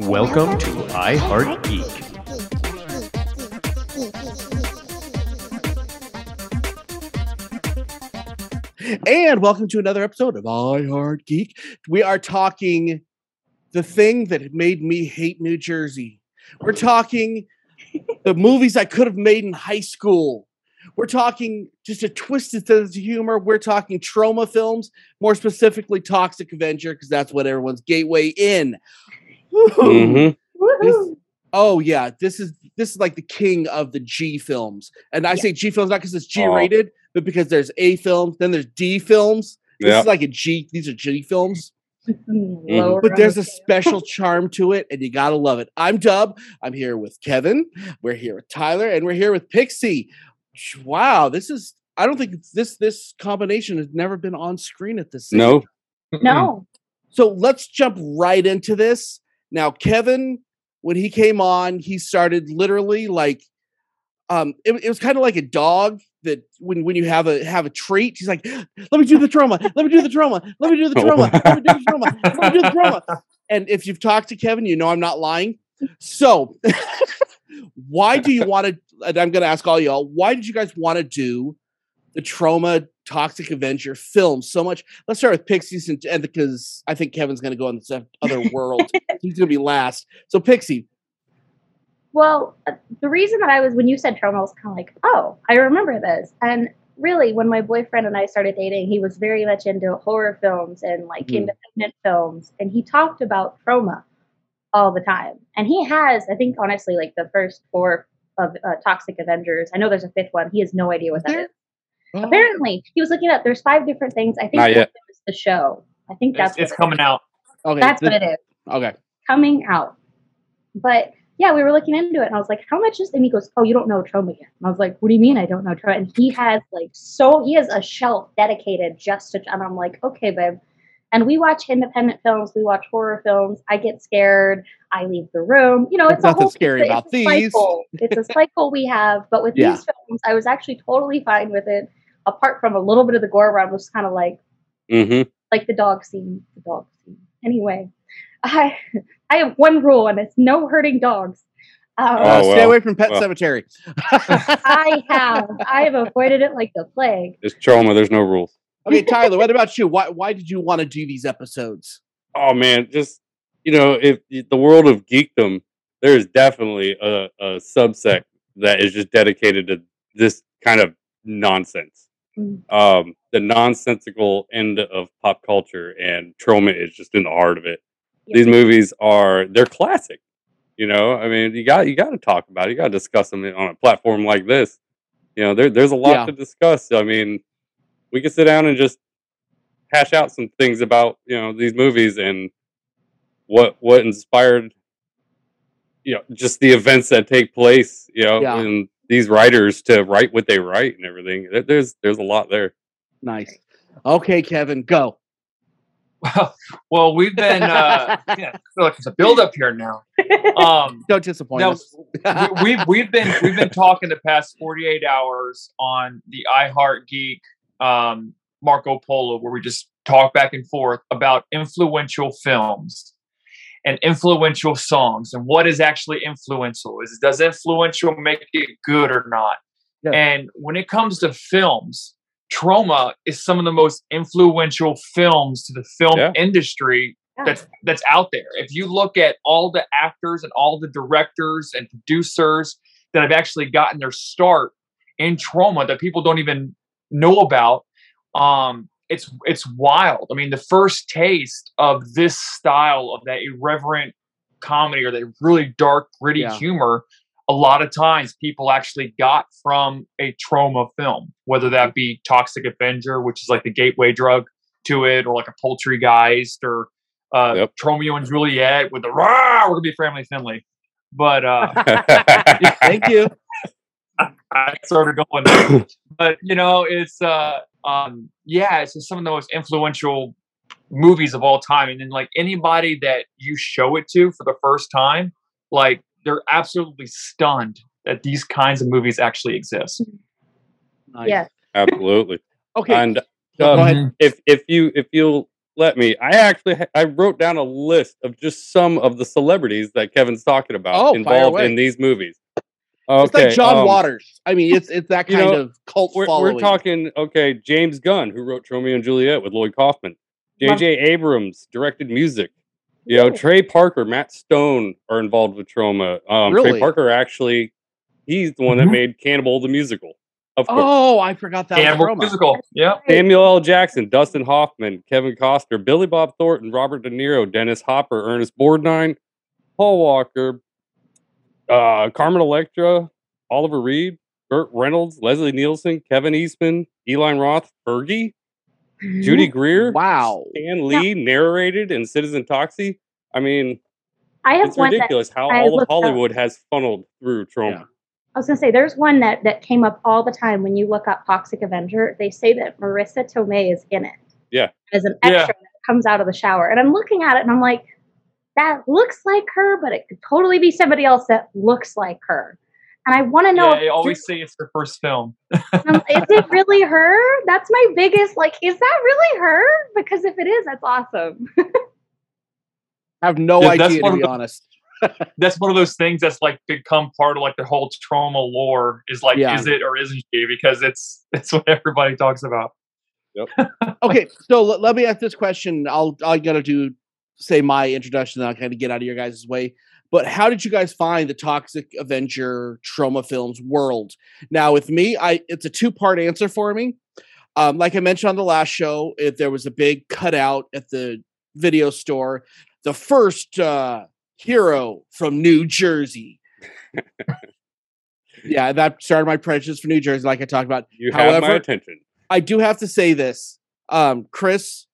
Welcome to I Heart Geek. And welcome to another episode of I Heart Geek. We are talking the thing that made me hate New Jersey. We're talking the movies I could have made in high school. We're talking just a twisted sense of humor. We're talking Troma films, more specifically Toxic Avenger, because that's what everyone's gateway in. Woo-hoo. Mhm. This- oh yeah, this is this is like the king of the G films, and I Yeah. say G films not because it's G Aw. rated, but because there's A films, then there's D films. This Yeah. is like a G. These are G films, Lower but there's a special charm to it, and you gotta love it. I'm Dub. I'm here with Kevin. We're here with Tyler, and we're here with Pixie. Wow, this is. I don't think this this combination has never been on screen at this. same No. No. so let's jump right into this. Now, Kevin, when he came on, he started literally like um it, it was kind of like a dog that when when you have a have a treat, he's like, let me do the Troma, let me do the Troma, let me do the Troma, let me do the Troma, let me do the Troma. And if you've talked to Kevin, you know I'm not lying. So why do you want to and I'm gonna ask all y'all, why did you guys want to do the Troma toxic avenger film so much let's start with pixies and, and because i think kevin's going to go on this other world he's going to be last so pixie Well, uh, the reason that I was, when you said Troma, I was kind of like, oh, I remember this. And really, when my boyfriend and I started dating, he was very much into horror films and like Mhm. independent films. And he talked about trauma all the time. And he has, I think, honestly, like the first four of uh, Toxic Avengers. I know there's a fifth one. He has no idea what that there? Is. Apparently, he was looking up, there's five different things. I think Not one yet. of the show. I think It's, that's it's what it is. coming out. okay That's th- what it is. okay coming out. But yeah, we were looking into it, and I was like, "How much is?" And he goes, "Oh, you don't know Troma yet." And I was like, "What do you mean I don't know Troma?" And he has like so he has a shelf dedicated just to. And I'm like, "Okay, babe." And we watch independent films. We watch horror films. I get scared. I leave the room. You know, There's it's a nothing whole, scary it's a about these. Cycle. It's a cycle we have. But with Yeah. these films, I was actually totally fine with it. Apart from a little bit of the gore, where I was kind of like, Mm-hmm. like the dog scene. The dog scene. Anyway, I I have one rule, and it's no hurting dogs. Um, Oh, Uh, stay away from pet Well. cemetery I have I have avoided it like the plague. It's Troma. There's no rules. okay tyler what about you why why did you want to do these episodes Oh man, just you know, if the world of geekdom, there's definitely a, a subsect that is just dedicated to this kind of nonsense. Mm. Um, the nonsensical end of pop culture and Troma is just in the heart of it. These movies are they're classic. You know, I mean, you got you got to talk about it. You got to discuss them on a platform like this. You know, there, there's a lot Yeah. to discuss. I mean, we could sit down and just hash out some things about you know these movies and what what inspired you know just the events that take place. You know, Yeah. and these writers to write what they write and everything. There's there's a lot there. nice okay kevin go Well, well, we've been. Uh, yeah, I feel like there's a build up here now. Um, don't disappoint No, us we, we've we've been we've been talking the past 48 hours on the iHeart Geek um, Marco Polo, where we just talk back and forth about influential films and influential songs and what is actually influential. Is does influential make it good or not? Yeah. And when it comes to films, Troma is some of the most influential films to the film Yeah. industry that's that's out there. If you look at all the actors and all the directors and producers that have actually gotten their start in Troma that people don't even know about, um, it's it's wild. I mean, the first taste of this style of that irreverent comedy or that really dark, gritty Yeah. humor, a lot of times people actually got from a Troma film, whether that be Toxic Avenger, which is like the gateway drug to it, or like a Poultrygeist, or uh, Yep. Romeo and Juliet with the rah, we're gonna be family friendly. But uh, thank you I started going there. but you know, it's uh um yeah, it's just some of the most influential movies of all time. And then like anybody that you show it to for the first time, like they're absolutely stunned that these kinds of movies actually exist. Nice. Yeah. Absolutely. okay And um, if if you if you'll let me. I actually ha- I wrote down a list of just some of the celebrities that Kevin's talking about Oh, involved in these movies. Okay, it's like John um, Waters. I mean, it's it's that you kind know, of cult We're, following. we're talking okay. James Gunn, who wrote Romeo and Juliet with Lloyd Kaufman. Love- J.J. Abrams directed music. You know, Trey Parker, Matt Stone are involved with Troma. Um, Really? Trey Parker actually, he's the one that Mhm. made Cannibal the musical. Of course. Oh, I forgot that was Cannibal musical. Yeah. Samuel L. Jackson, Dustin Hoffman, Kevin Costner, Billy Bob Thornton, Robert De Niro, Dennis Hopper, Ernest Borgnine, Paul Walker, uh, Carmen Electra, Oliver Reed, Burt Reynolds, Leslie Nielsen, Kevin Eastman, Eli Roth, Fergie, Judy Greer, Wow. Stan Lee narrated in Citizen Toxie. I mean, I have it's ridiculous how I all of looked up. Hollywood has funneled through Troma. Yeah. I was gonna say there's one that that came up all the time when you look up Toxic Avenger. They say that Marisa Tomei is in it. Yeah. As an Yeah. extra that comes out of the shower. And I'm looking at it and I'm like, that looks like her, but it could totally be somebody else that looks like her. And I want to know Yeah, if they always say it's her first film. um, is it really her? That's my biggest like, is that really her? Because if it is, that's awesome. I have no Yeah, idea one to be the- honest. That's one of those things that's like become part of like the whole Troma lore. Is like, Yeah. is it or isn't she? Because it's it's what everybody talks about. Yep. okay, so let, let me ask this question. I'll I gotta do say my introduction, then I'll kind of get out of your guys' way. But how did you guys find the Toxic Avenger Troma Films world? Now, with me, I it's a two part answer for me. Um, like I mentioned on the last show, if there was a big cutout at the video store, the first uh, hero from New Jersey. yeah, that started my prejudice for New Jersey, like I talked about. You have my attention. I do have to say this. Um, Chris,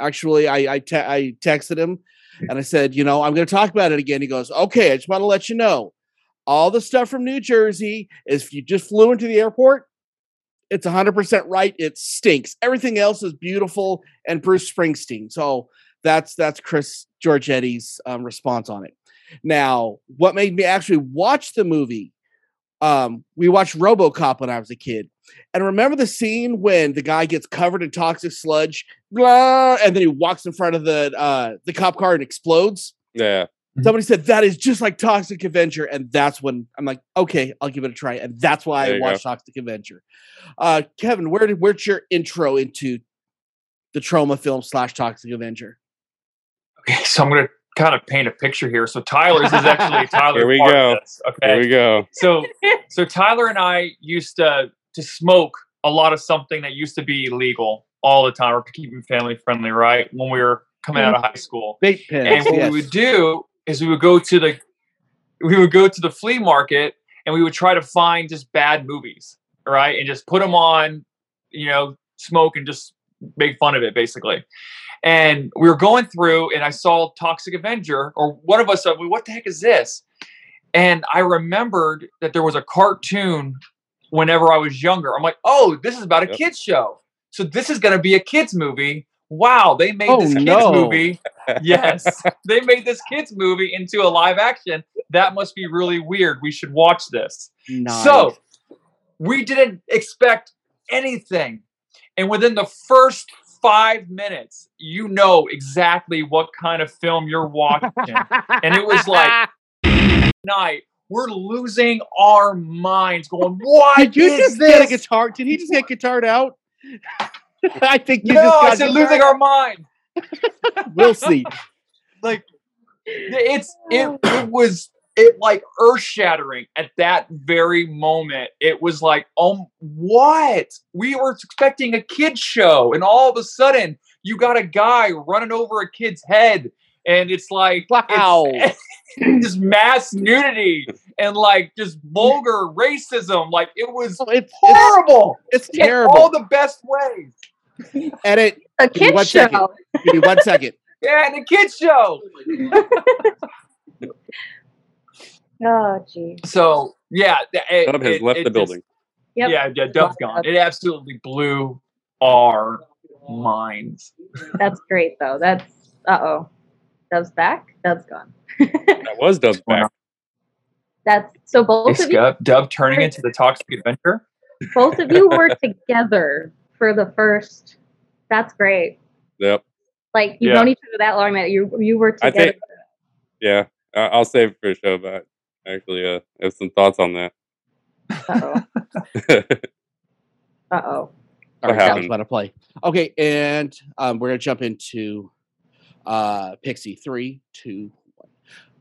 actually, I I, te- I texted him and I said, you know, I'm going to talk about it again. He goes, okay, I just want to let you know, all the stuff from New Jersey is if you just flew into the airport, it's 100% right. It stinks. Everything else is beautiful and Bruce Springsteen. So that's that's Chris Giorgetti's um, response on it. Now, what made me actually watch the movie? Um, we watched RoboCop when I was a kid, and remember the scene when the guy gets covered in toxic sludge, blah, and then he walks in front of the uh, the cop car and explodes. Yeah. Somebody said that is just like Toxic Avenger, and that's when I'm like, okay, I'll give it a try, and that's why There I you watched Toxic Avenger. Uh, Kevin, where did where's your intro into the Troma film slash Toxic Avenger? Okay, so I'm gonna kind of paint a picture here. So Tyler's is actually Tyler. Here we go. this, okay. Here we go. so so Tyler and I used to to smoke a lot of something that used to be illegal all the time. We're keeping family friendly, right? When we were coming out of high school. Vape pens. And what yes. we would do is we would go to the we would go to the flea market and we would try to find just bad movies, right? And just put them on, you know, smoke and just make fun of it basically. And we were going through and I saw Toxic Avenger or one of us said, well, what the heck is this? And I remembered that there was a cartoon whenever I was younger. I'm like, oh, this is about a Yep. kids show. So this is going to be a kids movie. Wow, they made Oh, this kids no. movie. Yes, they made this kids movie into a live action. That must be really weird. We should watch this. Nice. So we didn't expect anything. And within the first five minutes, you know exactly what kind of film you're watching. and it was like night. We're losing our minds, going, why did you just get a guitar? Did he just get guitared out? I think you No, just got I said losing our mind. We'll see. Like it's it it was it like earth shattering at that very moment. It was like, um, what? We were expecting a kid show, and all of a sudden, you got a guy running over a kid's head, and it's like, Wow. it's, just mass nudity and like just vulgar racism. Like it was Oh, it's, it's, horrible. it's in all terrible. the best ways. Edit. a Give me one show. second. Give me one second. Yeah, and the kids show. Oh, geez. So yeah, th- it, Dub has it- left it the just- building. Yep. Yeah, yeah, Dub's gone. It absolutely blew our minds. That's great though. That's uh oh. Dub's back. Dub's gone. That was Dub's back. That's so both Is of you. Dub, Dub turning into the toxic adventure? Both of you were together for the first. That's great. Yep. Like you've Yeah. known each other that long that you you were together. I together. think, yeah, I- I'll save it for a show, but I actually uh, have some thoughts on that. Uh oh. Uh oh. All What that was happened? about to play. Okay, and um, we're gonna jump into uh Pixie. Three, two, one.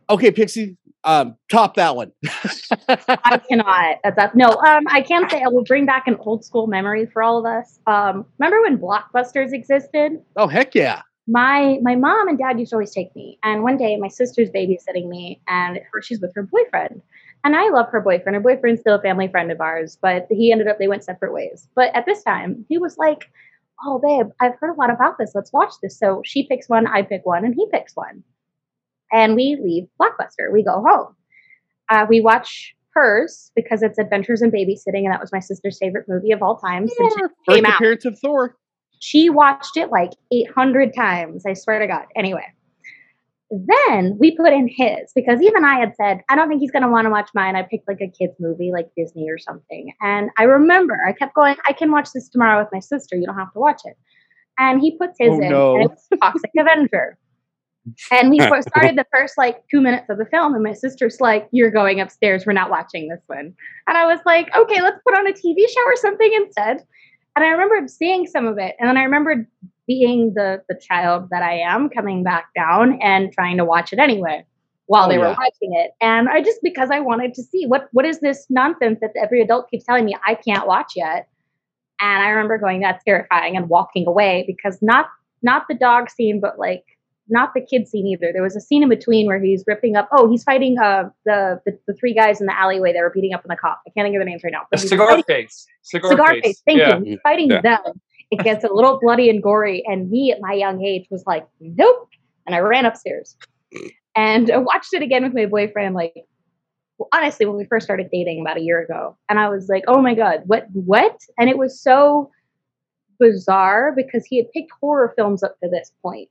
Okay, Pixie, um, top that one. I cannot. That's up. No, um, I can say I will bring back an old school memory for all of us. Um, remember when Blockbusters existed? oh heck yeah! My my mom and dad used to always take me. And one day my sister's babysitting me and her she's with her boyfriend. And i love her boyfriend. Her boyfriend's still a family friend of ours but he ended up they went separate ways. But at this time he was like oh babe i've heard a lot about this. Let's watch this. So she picks one i pick one and he picks one. And we leave blockbuster. We go home. Uh, we watch hers because it's adventures in babysitting and that was my sister's favorite movie of all time since it First came out. appearance of Thor. She watched it like 800 times. I swear to God. Anyway, then we put in his because even I had said, I don't think he's going to want to watch mine. I picked like a kid's movie, like Disney or something. And I remember I kept going, I can watch this tomorrow with my sister. You don't have to watch it. And he puts his Oh, in, no. and it was Toxic Avenger. And we started the first like two minutes of the film, and my sister's like, You're going upstairs. We're not watching this one. And I was like, Okay, let's put on a TV show or something instead. And I remembered seeing some of it. And then I remembered being the the child that I am coming back down and trying to watch it anyway while Oh, they were yeah. watching it. And I just because I wanted to see what what is this nonsense that every adult keeps telling me I can't watch yet. And I remember going, that's terrifying and walking away because not not the dog scene, but like not the kid scene either. There was a scene in between where he's ripping up. Oh, he's fighting uh, the, the the three guys in the alleyway that were beating up on the cop. I can't think of the names right now. A but he's cigar fighting- face. Cigar, cigar face. face. Thank yeah. you. He's fighting Yeah. them. It gets a little bloody and gory, and me at my young age was like, nope. And I ran upstairs and I watched it again with my boyfriend. Like, well, honestly, when we first started dating about a year ago, and I was like, oh my god, what, what? And it was so bizarre because he had picked horror films up to this point.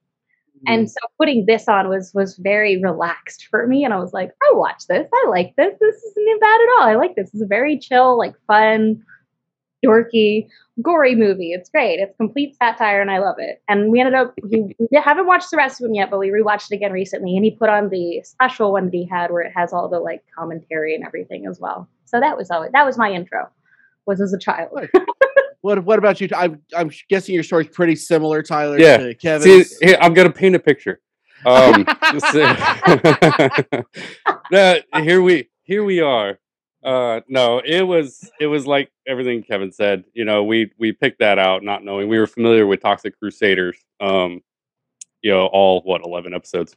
Mm. And so putting this on was was very relaxed for me, and I was like, I watch this. I like this. This isn't bad at all. I like this. It's a very chill, like fun, dorky, gory movie. It's great. It's complete satire, and I love it. And we ended up we, we haven't watched the rest of them yet, but we rewatched it again recently, and he put on the special one that he had where it has all the like commentary and everything as well. So that was always that was my intro. Was as a child. What What about you? I'm I'm guessing your story's pretty similar, Tyler. Yeah. To Kevin. See, here, I'm gonna paint a picture. Um, no, here we here we are. Uh, no, it was it was like everything Kevin said. You know, we we picked that out not knowing we were familiar with Toxic Crusaders. Um, you know, all what eleven episodes.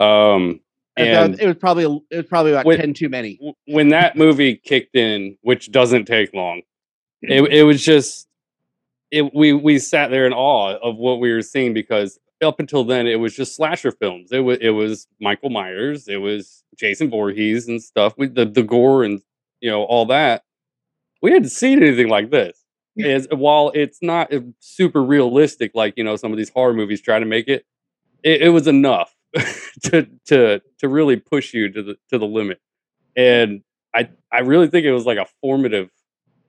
Um, and it was probably it was probably about Wait. ten too many. when that movie kicked in, which doesn't take long, it it was just it we we sat there in awe of what we were seeing because up until then it was just slasher films. It was it was Michael Myers, it was Jason Voorhees and stuff with the the gore and you know all that. We hadn't seen anything like this. As while it's not uh, super realistic, like you know some of these horror movies try to make it, it, it was enough to to to really push you to the to the limit. And I I really think it was like a formative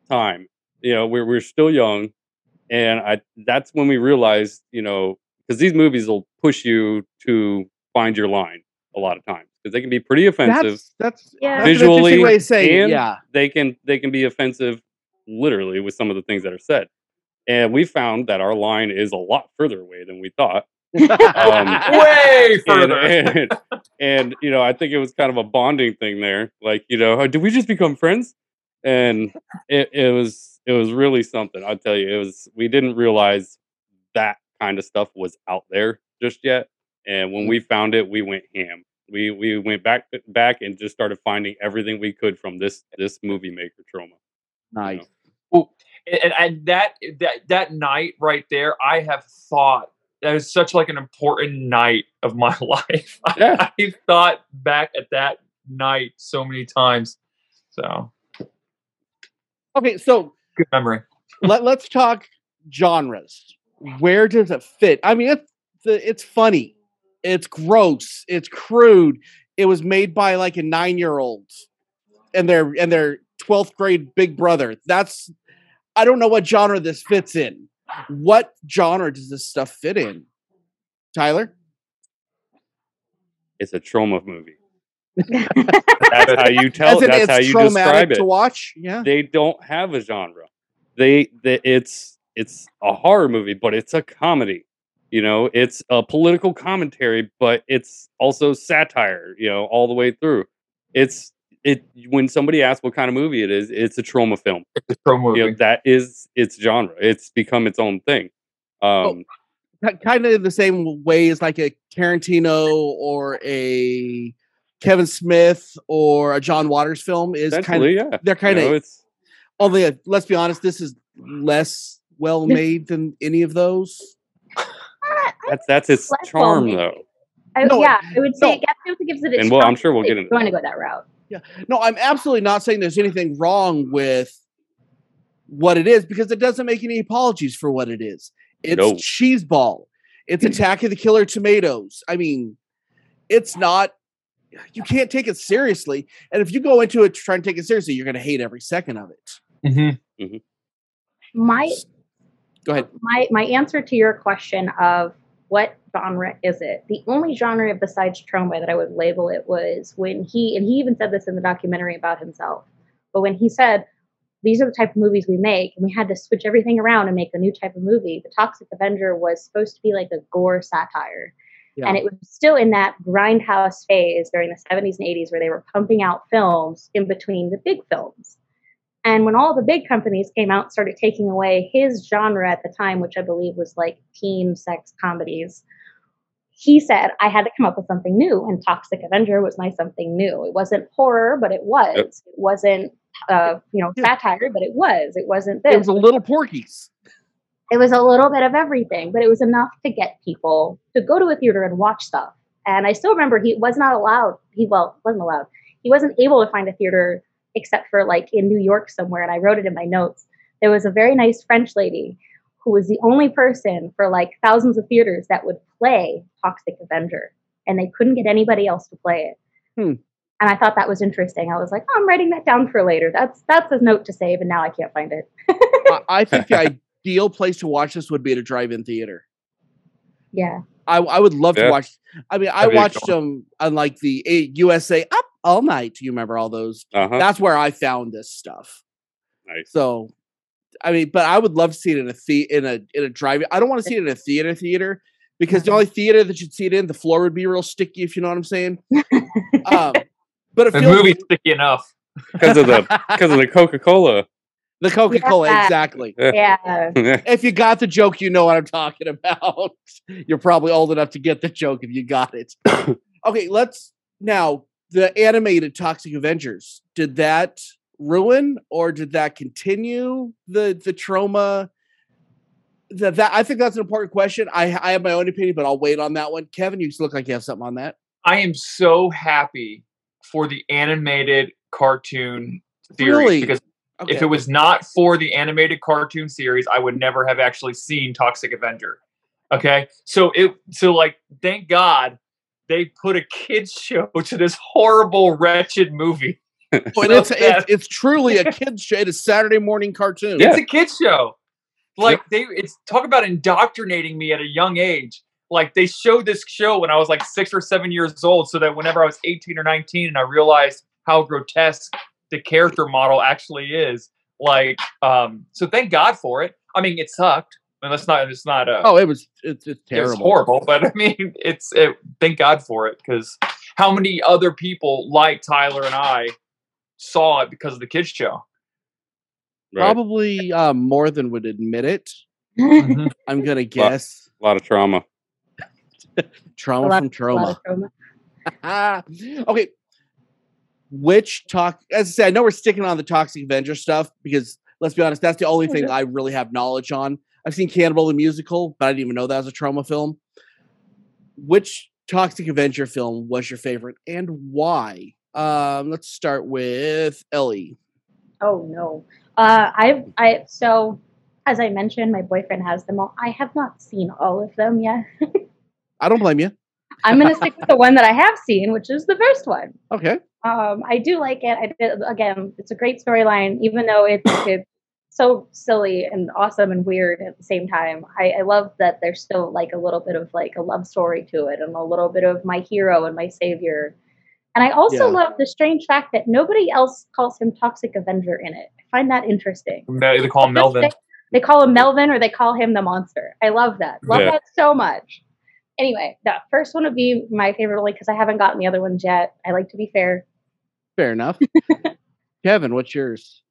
time. You know, we're we're still young, and I that's when we realized, you know, because these movies will push you to find your line a lot of times because they can be pretty offensive. That's that's Yeah. that's an Visually way of saying and- yeah. They can they can be offensive, literally, with some of the things that are said. And we found that our line is a lot further away than we thought. Um, Way and, further. and, and, you know, I think it was kind of a bonding thing there. Like, you know, "Oh, did we just become friends? And it, it was it was really something. I'll tell you, it was we didn't realize that kind of stuff was out there just yet. And when mm-hmm. we found it, we went ham. We we went back back and just started finding everything we could from this this movie maker Troma. nice. and, and that that that night right there, I have thought that was such like an important night of my life. Yeah. I thought back at that night so many times. So Okay, so good memory. let, let's talk genres. Where does it fit? I mean, it's it's funny, it's gross, it's crude. It was made by like a nine year old, and their and their twelfth grade big brother. That's I don't know what genre this fits in. What genre does this stuff fit in? Tyler? It's a Troma movie. That's how you tell. As in, That's it's how you describe it. to watch. Yeah. They don't have a genre. They, they it's it's a horror movie, but it's a comedy. You know, it's a political commentary, but it's also satire. You know, all the way through. It's it when somebody asks what kind of movie it is, it's a Troma film. It's a pro movie. You know, that is its genre. It's become its own thing. Um, kind of the same way as like a Tarantino or a Kevin Smith or a John Waters film is kind of yeah. they're kind You know, of only uh, let's be honest this is less well made than any of those that's that's its charm well-made. though. I, No, yeah, I would say no. it gives it its And well, I'm sure we'll get you're into going to go that route. Yeah, no i'm absolutely not saying there's anything wrong with what it is because it doesn't make any apologies for what it is it's No. cheeseball it's attack of the killer tomatoes i mean it's not you can't take it seriously and if you go into it trying to take it seriously you're going to hate every second of it Mhm. My go ahead my my answer to your question of what genre is it? The only genre besides Troma that I would label it was when he and he even said this in the documentary about himself. But when he said these are the type of movies we make, and we had to switch everything around and make a new type of movie. The Toxic Avenger was supposed to be like a gore satire. Yeah. And it was still in that grindhouse phase during the 70s and 80s where they were pumping out films in between the big films. And when all the big companies came out and started taking away his genre at the time, which I believe was like teen sex comedies, he said, I had to come up with something new. And Toxic Avenger was my something new. It wasn't horror, but it was. It wasn't, uh, you know, satire, but it was. It wasn't this. it was a little Porky's it was a little bit of everything, but it was enough to get people to go to a theater and watch stuff. And I still remember he was not allowed. He well wasn't allowed. He wasn't able to find a theater except for like in New York somewhere. And I wrote it in my notes. There was a very nice French lady who was the only person for like thousands of theaters that would play Toxic Avenger, and they couldn't get anybody else to play it. Hmm. And I thought that was interesting. I was like, oh, I'm writing that down for later. That's that's a note to save, and now I can't find it. I, I think the ideal place to watch this would be at a drive-in theater Yeah. I, I would love to watch. I mean, I That'd be watched cool. them on like the A- USA Up All Night. You remember all those? Uh-huh. That's where I found this stuff. Nice. So, I mean, but I would love to see it in a the in a in a drive. I don't want to see it in a theater theater because the Uh-huh. only theater that you'd see it in, the floor would be real sticky. If you know what I'm saying. Um, but it The feels movie's sticky enough. Because of the because of the Coca Cola. The Coca Cola Yeah. exactly. Yeah. If you got the joke, you know what I'm talking about. You're probably old enough to get the joke if you got it. okay, let's now the animated Toxic Avengers. Did that ruin or did that continue the the Troma? That, that I think that's an important question. I I have my own opinion, but I'll wait on that one. Kevin, you look like you have something on that. I am so happy for the animated cartoon series Really? because Okay. if it was not for the animated cartoon series, I would never have actually seen Toxic Avenger. Okay, so it so like thank God they put a kids show to this horrible, wretched movie. And so it's, it's it's truly a kids show. It is a Saturday morning cartoon. Yeah. It's a kids show. Like they, it's talk about indoctrinating me at a young age. Like they showed this show when I was like six or seven years old, so that whenever I was eighteen or nineteen, and I realized how grotesque the character model actually is. Like, um, so thank God for it. I mean, it sucked. I mean, that's not. It's not. Uh, Oh, it was it's, it's it was terrible. horrible, but I mean, it's. It, thank God for it because how many other people like Tyler and I saw it because of the kids show? Right. Probably um, more than would admit it. Mhm. I'm gonna guess A lot of trauma. trauma lot- from trauma. trauma. okay. Which talk? As I said, I know we're sticking on the Toxic Avenger stuff because let's be honest, that's the only thing I really have knowledge on. I've seen Cannibal the musical, but I didn't even know that was a Troma film. Which Toxic Avenger film was your favorite and why? Um, let's start with Ellie. Oh no. Uh, I've I so as I mentioned, my boyfriend has them all. I have not seen all of them yet. I don't blame you. I'm gonna stick with the one that I have seen, which is the first one. Okay. Um, I do like it. I again, it's a great storyline, even though it's it's so silly and awesome and weird at the same time. I, I love that there's still like a little bit of like a love story to it and a little bit of my hero and my savior. And I also Yeah. love the strange fact that nobody else calls him Toxic Avenger in it. I find that interesting. They they call him Melvin. They, call him Melvin or they call him the monster. I love that. Love Yeah. that so much. Anyway, the first one would be my favorite only because I haven't gotten the other ones yet. I like to be fair. Fair enough. Kevin, what's yours?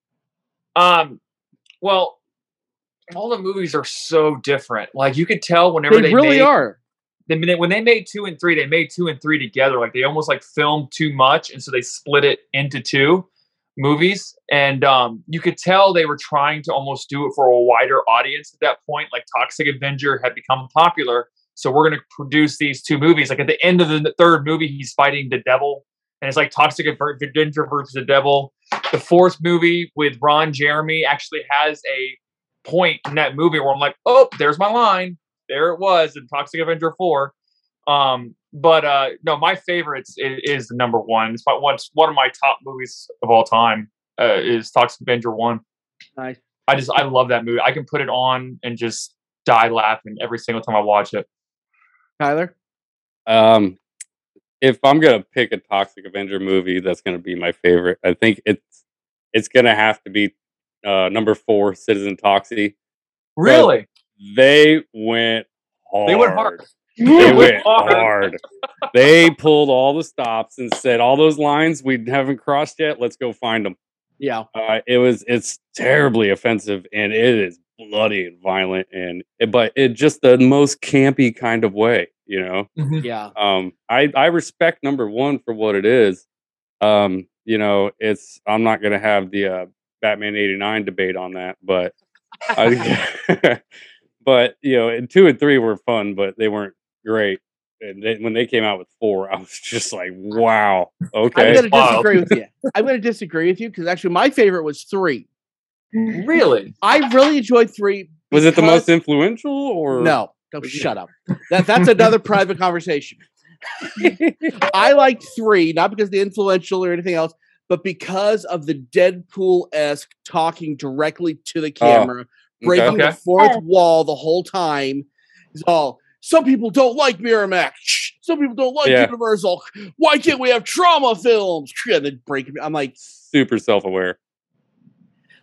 Um, well, all the movies are so different. Like you could tell whenever They, they, really made, are. They, when they- when they made two and three, they made two and three together. Like they almost like filmed too much, and so they split it into two movies. And um, you could tell they were trying to almost do it for a wider audience at that point. Like Toxic Avenger had become popular, so we're going to produce these two movies. Like at the end of the third movie, he's fighting the devil, and it's like Toxic Avenger versus the devil. The fourth movie with Ron Jeremy actually has a point in that movie where I'm like, oh, there's my line. There it was in Toxic Avenger 4. Um, but uh, no, my favorites is, is the number one. It's my, one, one of my top movies of all time. Uh, is Toxic Avenger 1. Nice. I just I love that movie. I can put it on and just die laughing every single time I watch it. Tyler? Um, if I'm gonna pick a Toxic Avenger movie, that's gonna be my favorite. I think it's it's gonna have to be uh, number four, Citizen Toxie. Really? They went hard. They went hard. They went Hard. hard. They pulled all the stops and said, "All those lines we haven't crossed yet. Let's go find them." Yeah. Uh, it was it's terribly offensive and it is bloody and violent and but it just the most campy kind of way, you know. Yeah. Um, I I respect number one for what it is. Um, you know, it's I'm not gonna have the uh, Batman '89 debate on that, but I, but you know, and two and three were fun, but they weren't great. And then when they came out with four, I was just like, wow, okay." I'm okay, going to Wild. disagree with you. I'm going to disagree with you because actually my favorite was three. Really? I really enjoyed three. was it the most influential or No, don't shut up. That that's another private conversation. I liked three, not because the influential or anything else, but because of the Deadpool esque talking directly to the camera, breaking the fourth Yeah. wall the whole time. It's all. Some people don't like Miramax. Some people don't like Yeah. Universal. Why can't we have Troma films? And then breaking. I'm like, super self aware?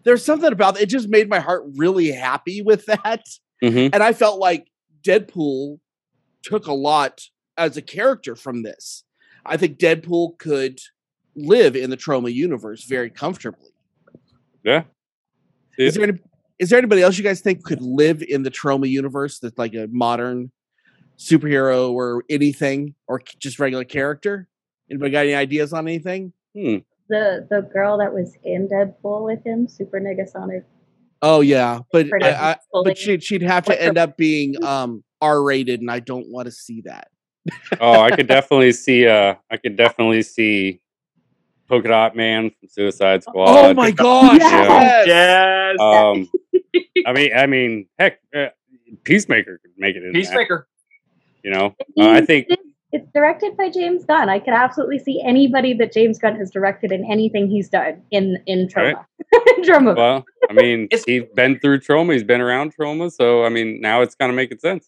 there's something about it. Just made my heart really happy with that. hmm and I felt like Deadpool took a lot as a character from this. I think Deadpool could live in the Troma universe very comfortably. Yeah. Is there any, is there anybody else you guys think could live in the Troma universe that's like a modern superhero or anything or just regular character? Anybody got any ideas on anything? Hmm. The the girl that was in Deadpool with him, Super Negasonic. Oh yeah, but I, I, but she she'd have to end up being um R rated, and I don't want to see that. Oh, I could definitely see. Uh, I could definitely see Polka Dot Man from Suicide Squad. Oh my gosh! Yes! yes! Yes. Um, I mean, I mean, heck, uh, Peacemaker could make it in. that, Peacemaker. you know, uh, I think It's- it's directed by James Gunn. I could absolutely see anybody that James Gunn has directed in anything he's done in in Troma. Troma. Well, I mean, he's been through trauma. He's been around trauma. So, I mean, now it's kind of making sense.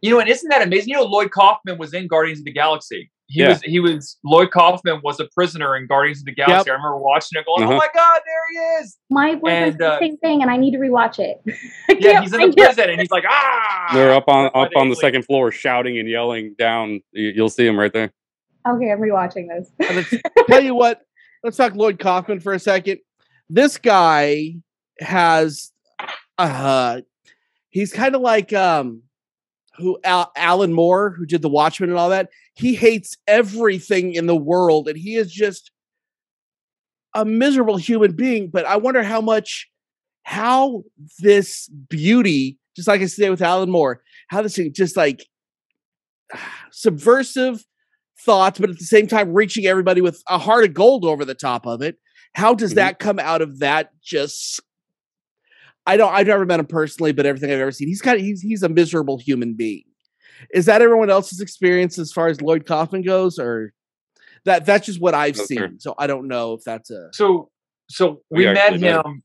You know, and isn't that amazing? You know, Lloyd Kaufman was in Guardians of the Galaxy. He Yeah. was he was Lloyd Kaufman was a prisoner in Guardians of the Galaxy. I remember watching it going, Uh-huh. "Oh my god, there he is!" My boyfriend And, the uh, same thing, and I need to rewatch it. Yeah, he's in the prison, and he's like, "Ah!" They're up on up on the second floor, shouting and yelling down. You- You'll see him right there. Okay, I'm rewatching this. Let's tell you what. Let's talk Lloyd Kaufman for a second. This guy has, uh, he's kind of like um, who Al- Alan Moore, who did The Watchmen and all that. He hates everything in the world, and he is just a miserable human being. But I wonder how much, how this beauty, just like I said with Alan Moore, how this thing just like subversive thoughts, but at the same time reaching everybody with a heart of gold over the top of it. How does Mhm. that come out of that? Just I don't. I've never met him personally, but everything I've ever seen, he's kind of he's he's a miserable human being. Is that everyone else's experience as far as Lloyd Kaufman goes, or that that's just what I've No, seen? So I don't know if that's a So, so We we met actually met him.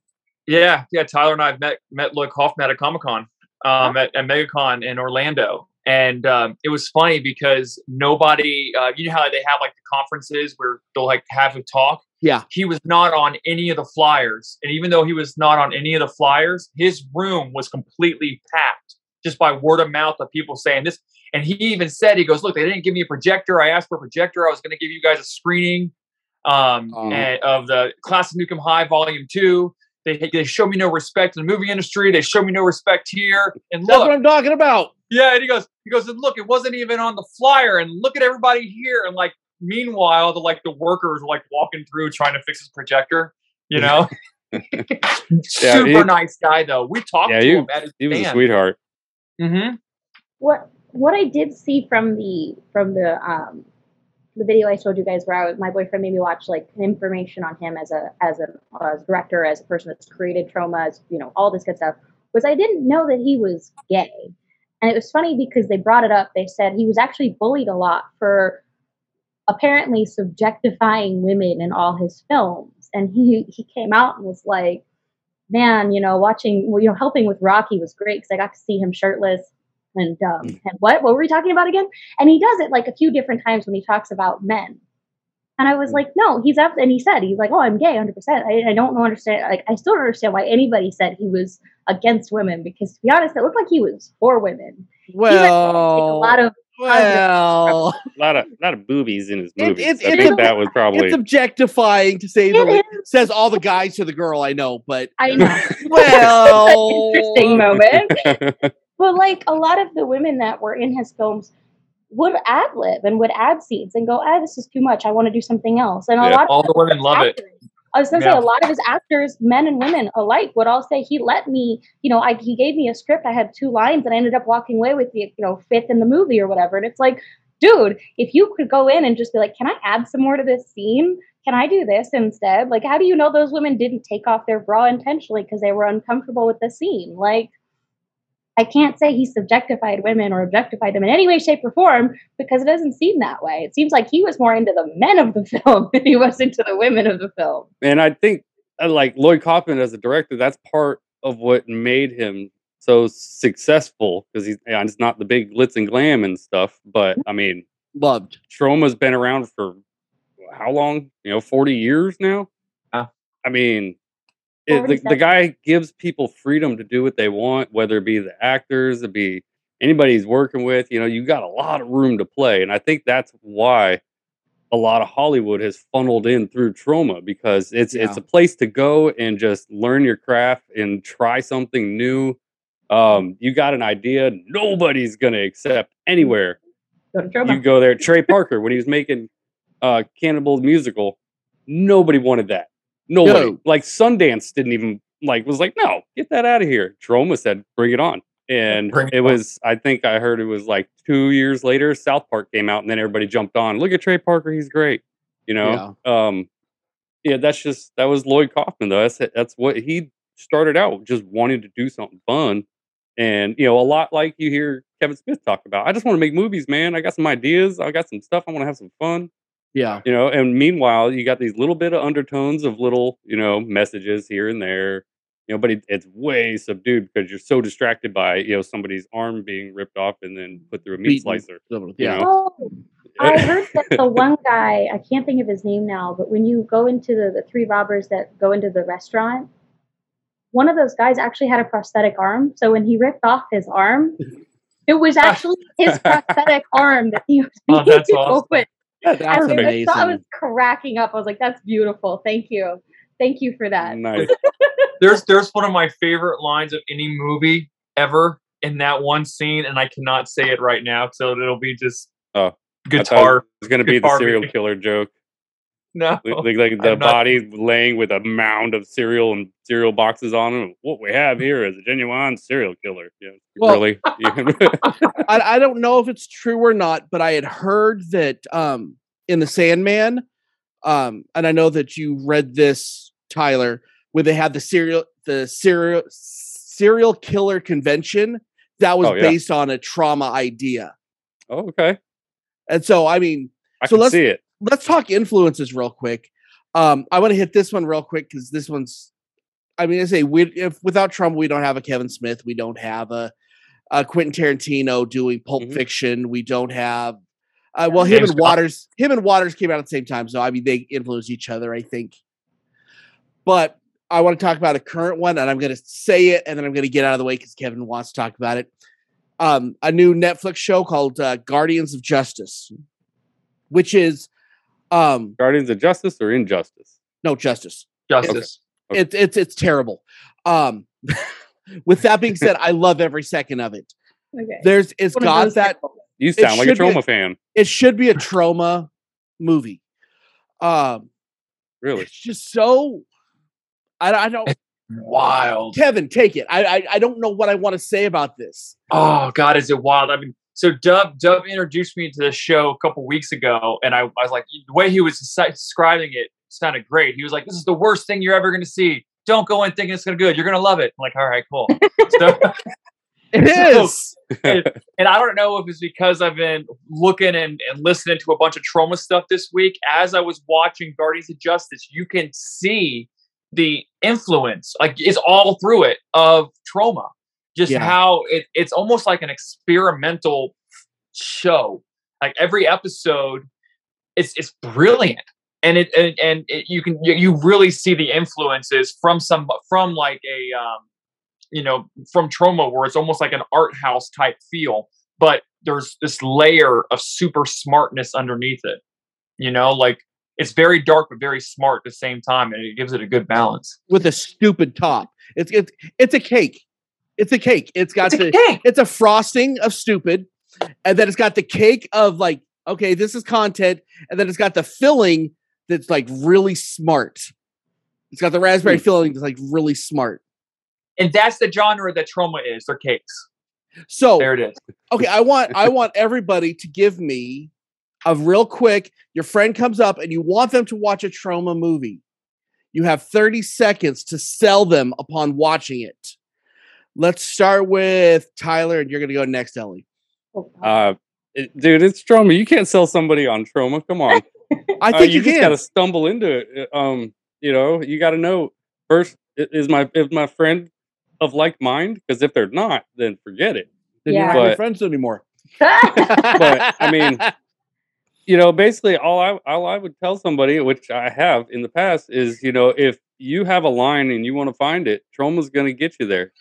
Yeah, yeah. Tyler and I met met Lloyd Kaufman at a Comic Con, um, at, at MegaCon in Orlando, and um, it was funny because nobody, uh, you know how they have like the conferences where they'll like have a talk. Yeah. He was not on any of the flyers, and even though he was not on any of the flyers, his room was completely packed just by word of mouth of people saying this. And he even said, he goes, "Look, they didn't give me a projector. I asked for a projector. I was going to give you guys a screening um, and- of the Class of Nuke 'Em High Volume Two. They they show me no respect in the movie industry. They show me no respect here. And That's look, what I'm talking about. yeah, and he goes, he goes, and look, it wasn't even on the flyer. And look at everybody here. And like, meanwhile, the like the workers were like walking through trying to fix his projector. You know, super he- nice guy though. We talked Yeah, to you- him at his He was a sweetheart. Mm-hmm. what what I did see from the from the um the video I showed you guys where I was, my boyfriend made me watch like information on him as a as a as a director as a person that's created Troma as you know all this good stuff was I didn't know that he was gay and it was funny because they brought it up they said he was actually bullied a lot for apparently subjectifying women in all his films. And he he came out and was like man you know watching well, you know helping with Rocky was great because I got to see him shirtless and um and what what were we talking about again? And he does it like a few different times when he talks about men. And i was like no he's up and he said he's like oh i'm gay 100% i, I don't understand like i still don't understand why anybody said he was against women because to be honest it looked like he was for women. He went on to take Well, a lot of well, A lot of lot of boobies in his It- movies. it's- I it's think a- that was probably it's objectifying to say the It. Says all the guys to the girl I know, but i know well, interesting moment But like a lot of the women that were in his films would ad lib and would add scenes and go, ah, this is too much. I want to do something else. And a Yeah. lot of All the women love it. I was gonna Yeah. say a lot of his actors, men and women alike, would all say he let me, you know, I he gave me a script. I had two lines, and I ended up walking away with the, you know, fifth in the movie or whatever. And it's like, dude, if you could go in and just be like, can I add some more to this scene? Can I do this instead? Like, how do you know those women didn't take off their bra intentionally because they were uncomfortable with the scene? Like, I can't say he subjectified women or objectified them in any way, shape, or form because it doesn't seem that way. It seems like he was more into the men of the film than he was into the women of the film. and I think uh, like Lloyd Kaufman as a director, that's part of what made him so successful because he's yeah, it's not the big glitz and glam and stuff, but I mean, loved. Troma's been around for how long? You know, forty years now. Yeah. I mean, it, the, the guy gives people freedom to do what they want, whether it be the actors, it be anybody he's working with. You know, you got a lot of room to play, and I think that's why a lot of Hollywood has funneled in through Troma because it's it's a place to go and just learn your craft and try something new. Um, you got an idea, nobody's gonna accept anywhere Go you go there. Trey Parker, when he was making uh Cannibal musical, nobody wanted that. No. Like Sundance didn't even like was like, no, get that out of here. Troma said, bring it on. And Bring it it on. was, I think I heard it was like two years later, South Park came out, and then everybody jumped on. Look at Trey Parker, he's great. You know? Um yeah, that's just that was Lloyd Kaufman though. That's that's what he started out just wanting to do something fun. And you know, a lot like you hear Kevin Smith talk about. I just want to make movies, man. I got some ideas. I got some stuff. I want to have some fun. Yeah, You know, and meanwhile, you got these little bit of undertones of little, you know, messages here and there. You know, but it, it's way subdued because you're so distracted by you know somebody's arm being ripped off and then put through a meat Beaten. slicer. Yeah. know? Oh, I heard that the one guy, I can't think of his name now, but when you go into the, the three robbers that go into the restaurant, one of those guys actually had a prosthetic arm. So when he ripped off his arm, it was actually his prosthetic arm that he was Oh, being that's awesome. with. That's I, was- amazing. I was cracking up. I was like, that's beautiful. Thank you. Thank you for that. Nice. There's there's one of my favorite lines of any movie ever in that one scene, and I cannot say it right now, so it'll be just Oh, guitar. It's going to be the serial music. killer joke. No, Like, like, the I'm not- body laying with a mound of cereal and cereal boxes on him. What we have here is a genuine serial killer. Yeah, Well- really. I, I don't know if it's true or not, but I had heard that um, in the Sandman, um, and I know that you read this, Tyler, where they had the serial the serial serial killer convention that was Oh, yeah. based on a trauma idea. oh, okay. And so, I mean, I So can let's- see it. Let's talk influences real quick. Um, I want to hit this one real quick because this one's I mean, I say we if without Troma, we don't have a Kevin Smith, we don't have a, a Quentin Tarantino doing Pulp Mhm. Fiction, we don't have. Uh, well, him James and. Waters, him and Waters came out at the same time, so I mean they influence each other, I think. But I want to talk about a current one, and I'm going to say it, and then I'm going to get out of the way because Kevin wants to talk about it. Um, a new Netflix show called uh, Guardians of Justice, which is um, Guardians of Justice or Injustice? no justice. Justice. Okay. It's it's it's terrible. Um, with that being said, I love every second of it. Okay. There's it's One of got that. You sound like a should be a- Troma fan. It should be a Troma movie. Um, Really? it's just so. I, I don't. Wild. Kevin, take it. I, I I don't know what I want to say about this. Oh God, is it wild? I mean, so Dub Dub introduced me to this show a couple weeks ago, and I, I was like, the way he was describing it sounded great. He was like, "This is the worst thing you're ever going to see. Don't go in thinking it's going to good. You're going to love it." I'm like, all right, cool. so, It So- is. and I don't know if it's because I've been looking and, and listening to a bunch of Troma stuff this week. As I was watching Guardians of Justice, you can see the influence, like it's all through it, of Troma. Just Yeah. how it, it's almost like an experimental show. Like every episode, it's it's brilliant, and it and, and it, you can you, you really see the influences from some from like a um, you know from Troma where it's almost like an art house type feel but there's this layer of super smartness underneath it you know like it's very dark but very smart at the same time and it gives it a good balance with a stupid top. It's it's it's a cake. It's a cake. It's got it's a the cake. it's a frosting of stupid, and then it's got the cake of like, okay, this is content, and then it's got the filling that's like really smart. It's got the raspberry hmm. filling that's like really smart. and that's the genre that Troma is they're cakes So there it is okay, I want I want everybody to give me a real quick. Your friend comes up and you want them to watch a Troma movie. You have 30 seconds to sell them upon watching it. Let's start with Tyler, and you're gonna go next, Ellie. Oh, Uh, it- dude, it's Troma. You can't sell somebody on Troma. Come on. I Uh, think you, just can. got to stumble into it. Uh, Um, you know, you got to know first is my is my friend of like mind because if they're not, then forget it. Then you're not your friends anymore. But I mean, you know, basically all I all I would tell somebody, which I have in the past, is you know, if you have a line and you want to find it, Troma's going to get you there.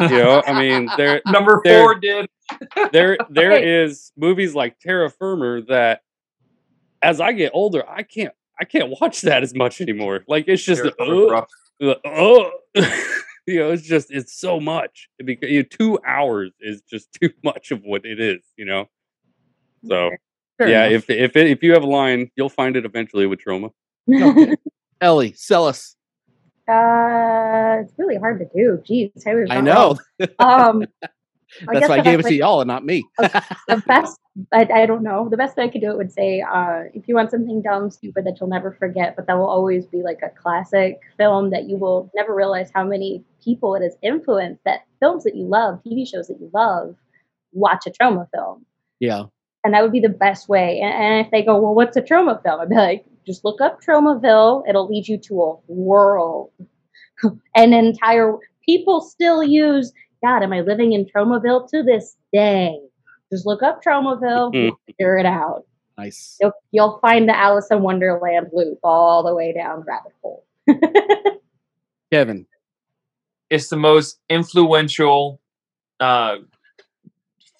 You know, I mean, there number There- four did there there Right. is movies like Terror Firmer that as I get older, I can't I can't watch that as much anymore. Like it's just oh, oh. you know, it's just it's so much. Because you know, two hours is just too much of what it is, you know. So Fair yeah, enough. if if it, if you have a line, you'll find it eventually with Troma. Okay. Ellie, sell us. uh, it's really hard to do. Jeez, I, was I know. Um, I That's why I gave it best to y'all and not me. the best I, I don't know the best way i could do it would say uh, if you want something dumb stupid that you'll never forget but that will always be like a classic film that you will never realize how many people it has influenced that films that you love tv shows that you love watch a Troma film Yeah. and that would be the best way and, and if they go well what's a Troma film i'd be like just look up Tromaville it'll lead you to a world. An entire people still use god am i living in Tromaville to this day? Just look up Tromaville you'll figure it out. Nice. you'll, you'll find the alice in wonderland loop all the way down rabbit hole. Kevin. it's the most influential uh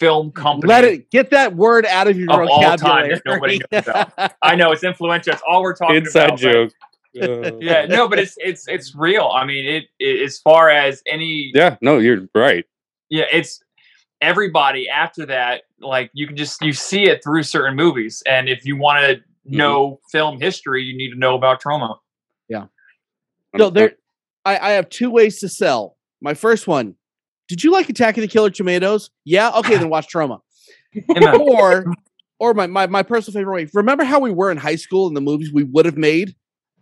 film company Let it get that word out of your Of all time vocabulary. that nobody knows about. i know it's influential that's all we're talking Inside about but- joke. Uh, yeah no but it's it's it's real i mean it, it as far as any yeah, no, you're right. yeah it's everybody after that like you can just you see it through certain movies and if you want to Mm-hmm. know film history you need to know about Troma Yeah. No, there. I, I have two ways to sell. My first one. Did you like Attack of the Killer Tomatoes? Yeah. Okay, then watch Troma. Or, or my, my my personal favorite way. Remember how we were in high school and the movies we would have made?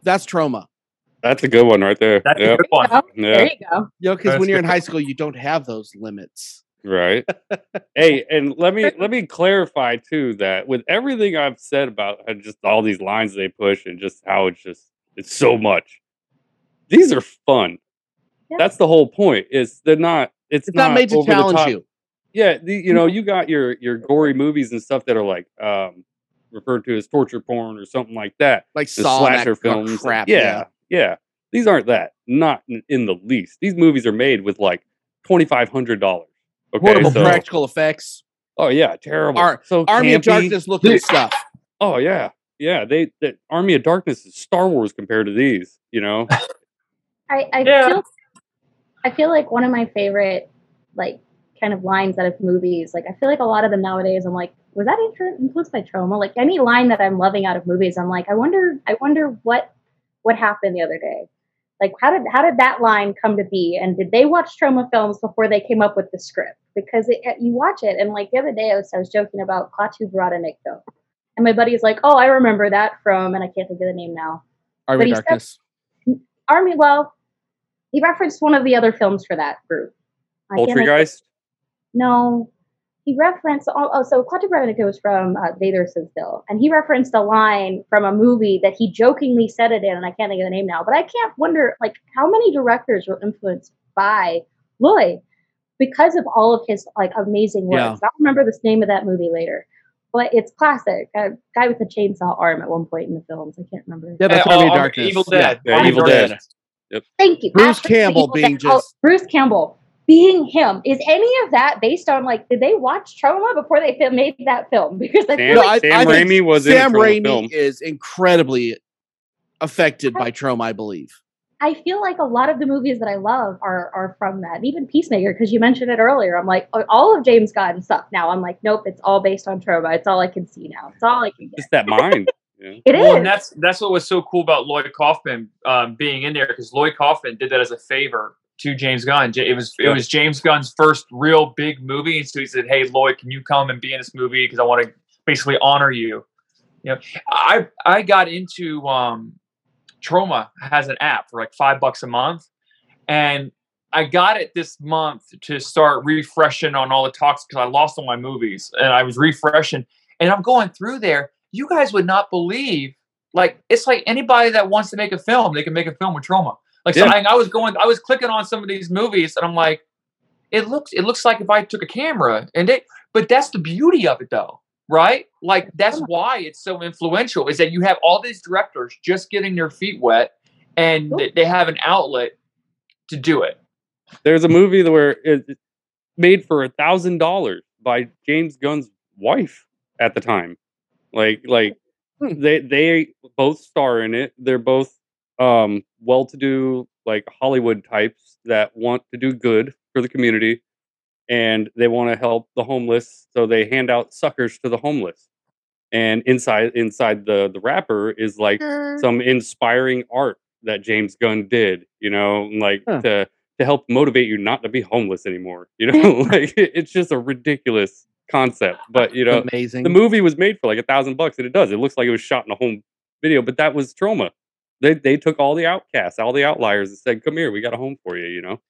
That's Troma. That's a good one right there. that's a Yep. good one Oh, Yeah. there you go You know, because when you're in high school, you don't have those limits. Right. hey, and let me let me clarify too that with everything I've said about uh, just all these lines they push and just how it's just it's so much. these are fun. Yeah. That's the whole point. Is they're not. It's, It's not made to challenge you. Yeah, the, you know, you got your your gory movies and stuff that are like um, referred to as torture porn or something like that. Like The Saw and that slasher films. crap. yeah, yeah, These aren't that. Not in, in the least. These movies are made with like twenty five hundred dollars. Okay, Horrible so- practical effects. Oh yeah, terrible. Ar- so Army of campy. Darkness looking stuff. Oh yeah, yeah. They the Army of Darkness is Star Wars compared to these. You know. I, I Yeah. feel I feel like one of my favorite like kind of lines out of movies. Like I feel like a lot of them nowadays. I'm like, was that influenced by Troma? Like any line that I'm loving out of movies, I'm like, I wonder, I wonder what what happened the other day. Like how did how did that line come to be? And did they watch Troma films before they came up with the script? Because it, you watch it, and like the other day, I was I was joking about Klaatu Baranikto, and my buddy's like, oh, I remember that from, and I can't think of the name now. Army But of said- Army, well, he referenced one of the other films for that group. I can't Poltergeist. No, he referenced. Oh, oh so Klaatu Baranikto was from uh, Vader Sits Still, and he referenced a line from a movie that he jokingly said it in, and I can't think of the name now. But I can't wonder, like, how many directors were influenced by Lloyd because of all of his like amazing works. Yeah. I'll remember the name of that movie later. But it's classic. A guy with a chainsaw arm at one point in the films. I can't remember. Yeah, that's Uh, Army of Ar- Darkness. Evil Dead. Yeah, Army of Evil Darkness. Dead. Thank you. Bruce After Campbell being Dead- oh, just- Bruce Campbell being him. Is any of that based on like did they watch Troma before they fi- made that film? Because I Sam, feel No, like I- Sam I think Raimi was in Sam Troma Raimi film. is incredibly affected by Troma, I believe. I feel like a lot of the movies that I love are are from that. And even Peacemaker, because you mentioned it earlier. I'm like all of James Gunn stuff. Now I'm like, nope, it's all based on Troma. It's all I can see now. It's all I can get. Just that mind. You know? It is. Well, and that's that's what was so cool about Lloyd Kaufman um, being in there because Lloyd Kaufman did that as a favor to James Gunn. It was it was James Gunn's first real big movie, and so he said, "Hey, Lloyd, can you come and be in this movie? Because I want to basically honor you." You know, I I got into um, Troma has an app for like five bucks a month, and I got it this month to start refreshing on all the talks because I lost all my movies, and I was refreshing, and I'm going through there. You guys would not believe, like it's like anybody that wants to make a film, they can make a film with Troma. Like so, Yeah. I, I was going, I was clicking on some of these movies, and I'm like, it looks, it looks like if I took a camera, and it, but that's the beauty of it, though, right? Like that's why it's so influential is that you have all these directors just getting their feet wet, and they, have an outlet to do it. There's a movie where it it's made for a thousand dollars by James Gunn's wife at the time. Like, like Hmm. they they both star in it. They're both um well-to-do like Hollywood types that want to do good for the community, and they want to help the homeless. So they hand out suckers to the homeless. And inside inside the the wrapper is like some inspiring art that James Gunn did, you know, like Huh. to to help motivate you not to be homeless anymore. You know, like it- it's just a ridiculous concept. But you know, Amazing. the movie was made for like a thousand bucks, and it does. It looks like it was shot in a home video, but that was Troma. They they took all the outcasts, all the outliers, and said, "Come here, we got a home for you." You know,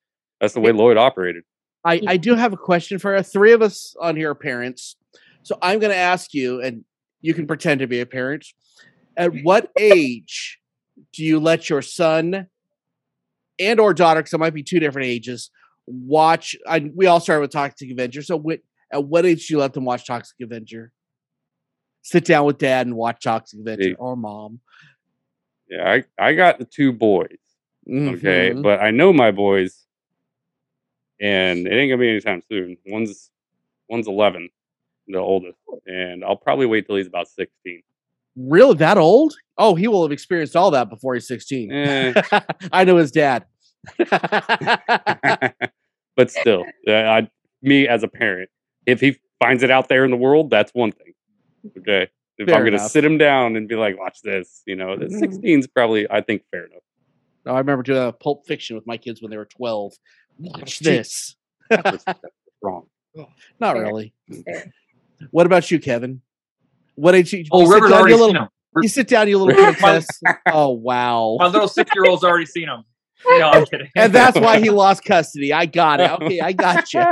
that's the way Lloyd operated. I, I do have a question for you. Three of us on here are parents. So I'm going to ask you, and you can pretend to be a parent. At what age do you let your son and or daughter, because it might be two different ages, watch? I, we all started with Toxic Avenger. So what, at what age do you let them watch Toxic Avenger? Sit down with dad and watch Toxic Avenger or mom. Yeah, I I got the two boys. Okay, Mhm. but I know my boys, and it ain't gonna be anytime soon. One's one's eleven, the oldest, and I'll probably wait till he's about sixteen. Really that old? Oh, he will have experienced all that before he's 16. Eh, I know his dad. but still, uh, I, me as a parent, if he finds it out there in the world, that's one thing. Okay, if Fair I'm gonna sit him down and be like, "Watch this," you know, the Mhm. 16 is probably, I think, fair enough. No, I remember doing a Pulp Fiction with my kids when they were 12. Watch gee. this. That's, that's wrong. Not Fair. really. Fair. What about you, Kevin? What age you, Oh, you sit River's down, already you seen little, them. you sit down, you little princess. oh wow. My little six year old's already seen them. No, I'm kidding. And that's why he lost custody. I got it. Okay, I got you.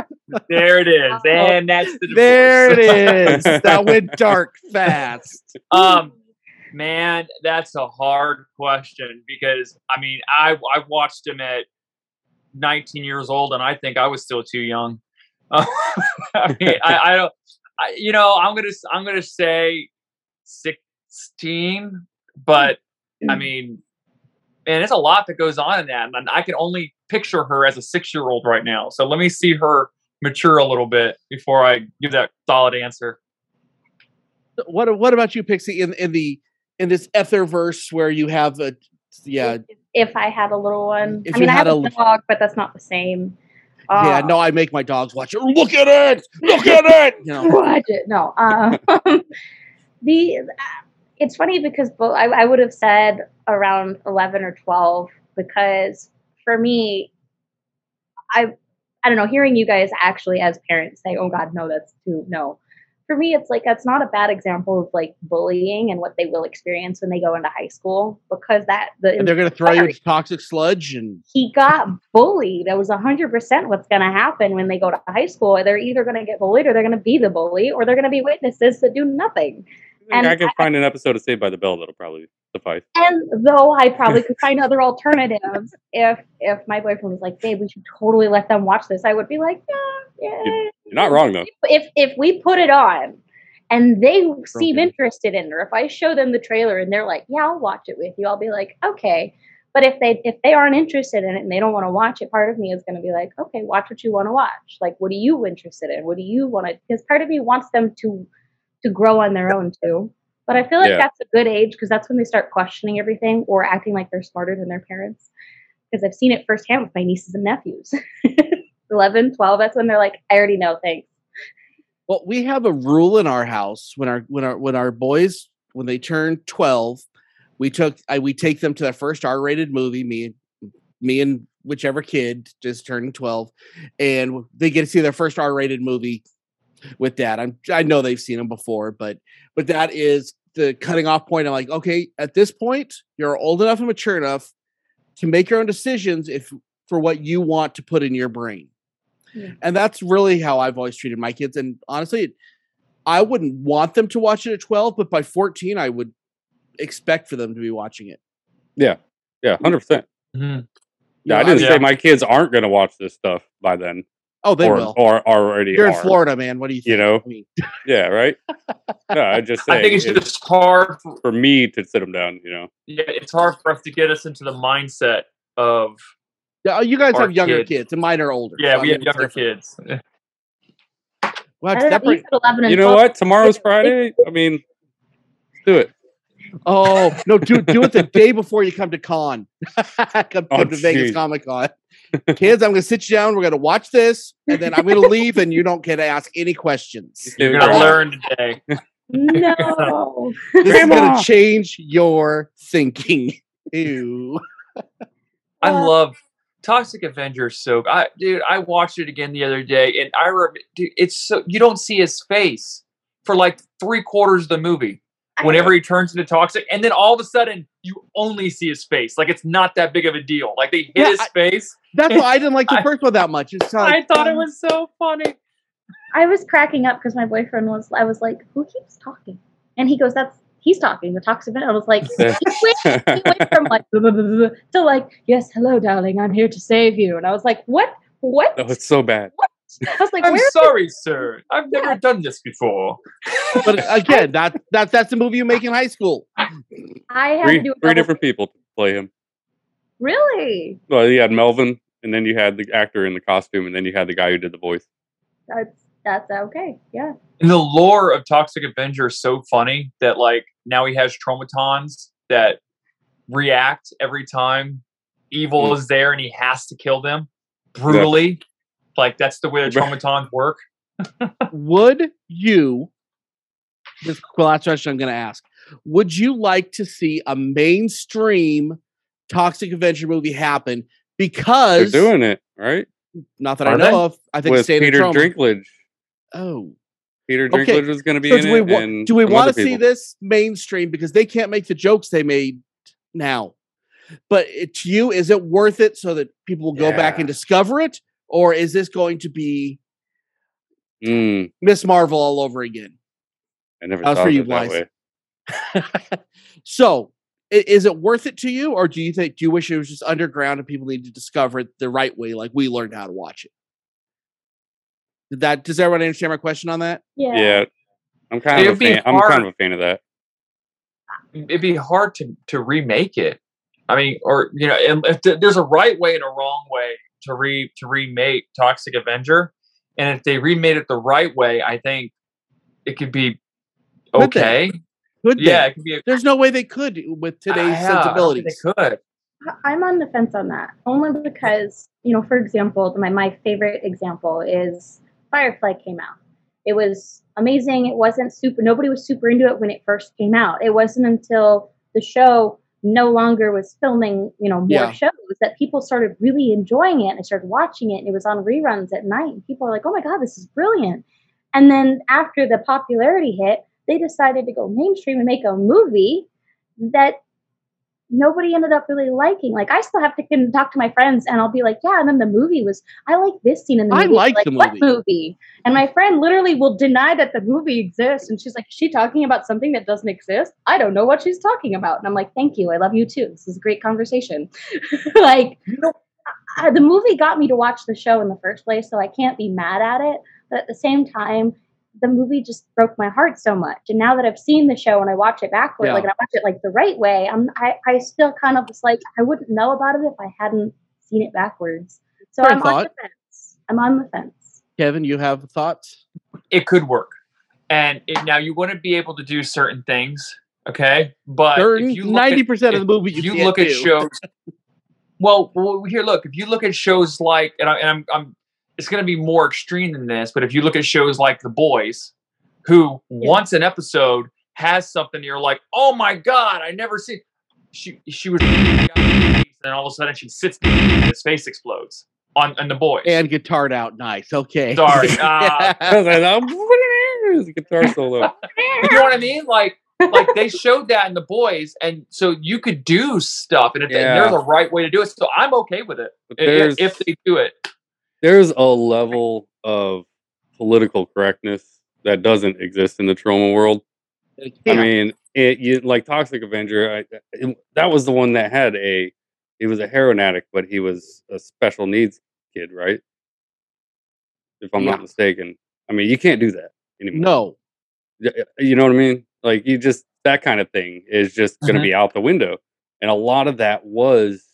there it is, and that's the divorce. There it is. That went dark fast. Um, Man, that's a hard question because I mean, I I watched him at 19 years old, and I think I was still too young. I mean, I, I don't. I, you know, I'm gonna I'm gonna say 16, but I mean, man, there's a lot that goes on in that, and I can only picture her as a six year old right now. So let me see her mature a little bit before I give that solid answer. What What about you, Pixie? In in the in this etherverse where you have a yeah. If I had a little one, If I mean, I had have a, a- dog, but that's not the same. Yeah, Uh, no, I make my dogs watch it. Look at it! Look at it! You know, watch it. No. Um, the it's funny because bo- I, I would have said around eleven or twelve because for me, I I don't know. Hearing you guys actually as parents say, "Oh God, no, that's too no." For me, it's like that's not a bad example of like bullying and what they will experience when they go into high school because that the and they're gonna throw you into toxic sludge and he got bullied. That was 100% what's going to happen when they go to high school. They're either going to get bullied or they're going to be the bully or they're going to be witnesses that do nothing. And I can find an episode of Saved by the Bell that'll probably suffice. And though I probably could find other alternatives, if if my boyfriend was like, "Babe, we should totally let them watch this," I would be like, "Yeah, yeah." You're not wrong though. If if we put it on and they seem interested in it, or if I show them the trailer and they're like, "Yeah, I'll watch it with you," I'll be like, "Okay." But if they if they aren't interested in it and they don't want to watch it, part of me is going to be like, "Okay, watch what you want to watch. Like, what are you interested in? What do you want to?" Because part of me wants them to to grow on their own too. But I feel like Yeah. that's a good age because that's when they start questioning everything or acting like they're smarter than their parents. Because I've seen it firsthand with my nieces and nephews. 11, 12, that's when they're like, I already know, thanks. Well, we have a rule in our house when our when our when our boys when they turn twelve, we took I, we take them to their first R-rated movie. Me, me and whichever kid just turning twelve, and they get to see their first R-rated movie with that. I'm I know they've seen them before, but but that is the cutting off point. I'm like, okay, at this point, you're old enough and mature enough to make your own decisions if for what you want to put in your brain. Yeah. And that's really how I've always treated my kids. And honestly, I wouldn't want them to watch it at 12, but by 14, I would expect for them to be watching it. Yeah, Yeah. hundred percent. Mm-hmm. You Yeah, I didn't Yeah. say my kids aren't going to watch this stuff by then, oh, they or will. or already You're in. Florida, man. What do you think? You know? I mean, Yeah, right. No, I just I think it's it's just hard. For, for me to sit them down. You know, yeah, it's hard for us to get us into the mindset of yeah, oh, you guys have younger kids. kids, and mine are older. yeah, so I we mean, have younger kids. Wow, I know, that you bring- said 11 and you know what? Tomorrow's Friday. I mean, let's do it. Oh no, do do it the day before you come to con. come come Oh, to Vegas. Comic Con. Kids, I'm gonna sit you down. We're gonna watch this, and then I'm gonna leave, and you don't get to ask any questions. You're gonna learn today. No. This is gonna change your thinking. Ew. I love Toxic Avenger so I dude, I watched it again the other day and I remember dude, it's so you don't see his face for like three quarters of the movie whenever he turns into toxic, and then all of a sudden you only see his face. Like it's not that big of a deal. Like they hit Yeah, his I- face. That's why I didn't like the I- first one that much. It's kinda I like, thought it um, was so funny. I was cracking up because my boyfriend was, I was like, who keeps talking? And he goes, that's, he's talking, the toxic man. I was like, he went, he went from like, "Buh, buh, buh, buh, buh," to like, yes, hello, darling, I'm here to save you. And I was like, what? What? Oh, it's so bad. I was like, I'm where? sorry, sir. I've never done this before. But again, that that that's the movie you make in high school. I had to Three, do three different people to play him. Really? Well, you had Melvin, and then you had the actor in the costume, and then you had the guy who did the voice. That's, that's okay. Yeah. And the lore of Toxic Avenger is so funny that like now he has Tromatons that react every time evil Mm. is there and he has to kill them brutally. Like that's the way the Tromatons work. Would you? This the last question I'm going to ask. Would you like to see a mainstream Toxic Avenger movie happen? Because they're doing it right not that I know they? of. I think with it's State Peter Troma. Dinklage. Oh, Peter Okay, Dinklage was going to be so in do we it. wa- and do we some want other to see people. this mainstream because they can't make the jokes they made now? But it, to you, is it worth it so that people will go back Yeah. and discover it, or is this going to be Mm, Miss Marvel all over again? I never That was thought for of you, it that Blythe. way. so, is it worth it to you, or do you think do you wish it was just underground and people need to discover it the right way, like we learned how to watch it? Did that does everyone understand my question on that? Yeah. Yeah, I'm kind of a It'd be fan. I'm kind of a fan of that. it'd be hard to to remake it. I mean, or you know, and if th- there's a right way and a wrong way to re to remake Toxic Avenger, and if they remade it the right way, I think it could be Could they? okay. Could they? Yeah, it could be. A, There's no way they could with today's Yeah, I sensibilities. They could. I- I'm on the fence on that only because you know, for example, my my favorite example is Firefly came out. It was amazing. It wasn't super. Nobody was super into it when it first came out. It wasn't until the show no longer was filming, you know, more Yeah. shows that people started really enjoying it and started watching it. And it was on reruns at night. And people were like, "Oh my god, this is brilliant!" And then after the popularity hit, they decided to go mainstream and make a movie that nobody ended up really liking. Like I still have to can talk to my friends and I'll be like, yeah, and then the movie was I like this scene in the I movie. like like the what movie." movie? And my friend literally will deny that the movie exists and she's like, is she talking about something that doesn't exist? I don't know what she's talking about. And I'm like, thank you. I love you too. This is a great conversation. like You know, I, the movie got me to watch the show in the first place, so I can't be mad at it. But at the same time, the movie just broke my heart so much. And now that I've seen the show and I watch it backwards, Yeah. like and I watch it like the right way, I'm I, I still kind of was like I wouldn't know about it if I hadn't seen it backwards. So Fair I'm on the fence. I'm on the fence. Kevin, you have thoughts? it could work, and it, now you wouldn't be able to do certain things. Okay, but if you look Ninety percent of the movie you, you can't look at do. shows well, well here look if you look at shows like and, I, and I'm, I'm it's going to be more extreme than this but if you look at shows like the boys who once an episode has something you're like oh my god i never see she she was and then all of a sudden she sits there and his face explodes on on the boys and guitared out nice. Okay. sorry uh, I was like, "Oh, it's a guitar solo. you know what i mean like like they showed that in the boys and so you could do stuff and if and Yeah. there's a right way to do it so i'm okay with it But i- there's if, if they do it there's a level of political correctness that doesn't exist in the Troma world. I mean, it you like Toxic Avenger. I, it, that was the one that had a. He was a heroin addict, but he was a special needs kid, right? If I'm Yeah. not mistaken. I mean, you can't do that anymore. no. You know what I mean? Like you just that kind of thing is just going to Mhm. be out the window. And a lot of that was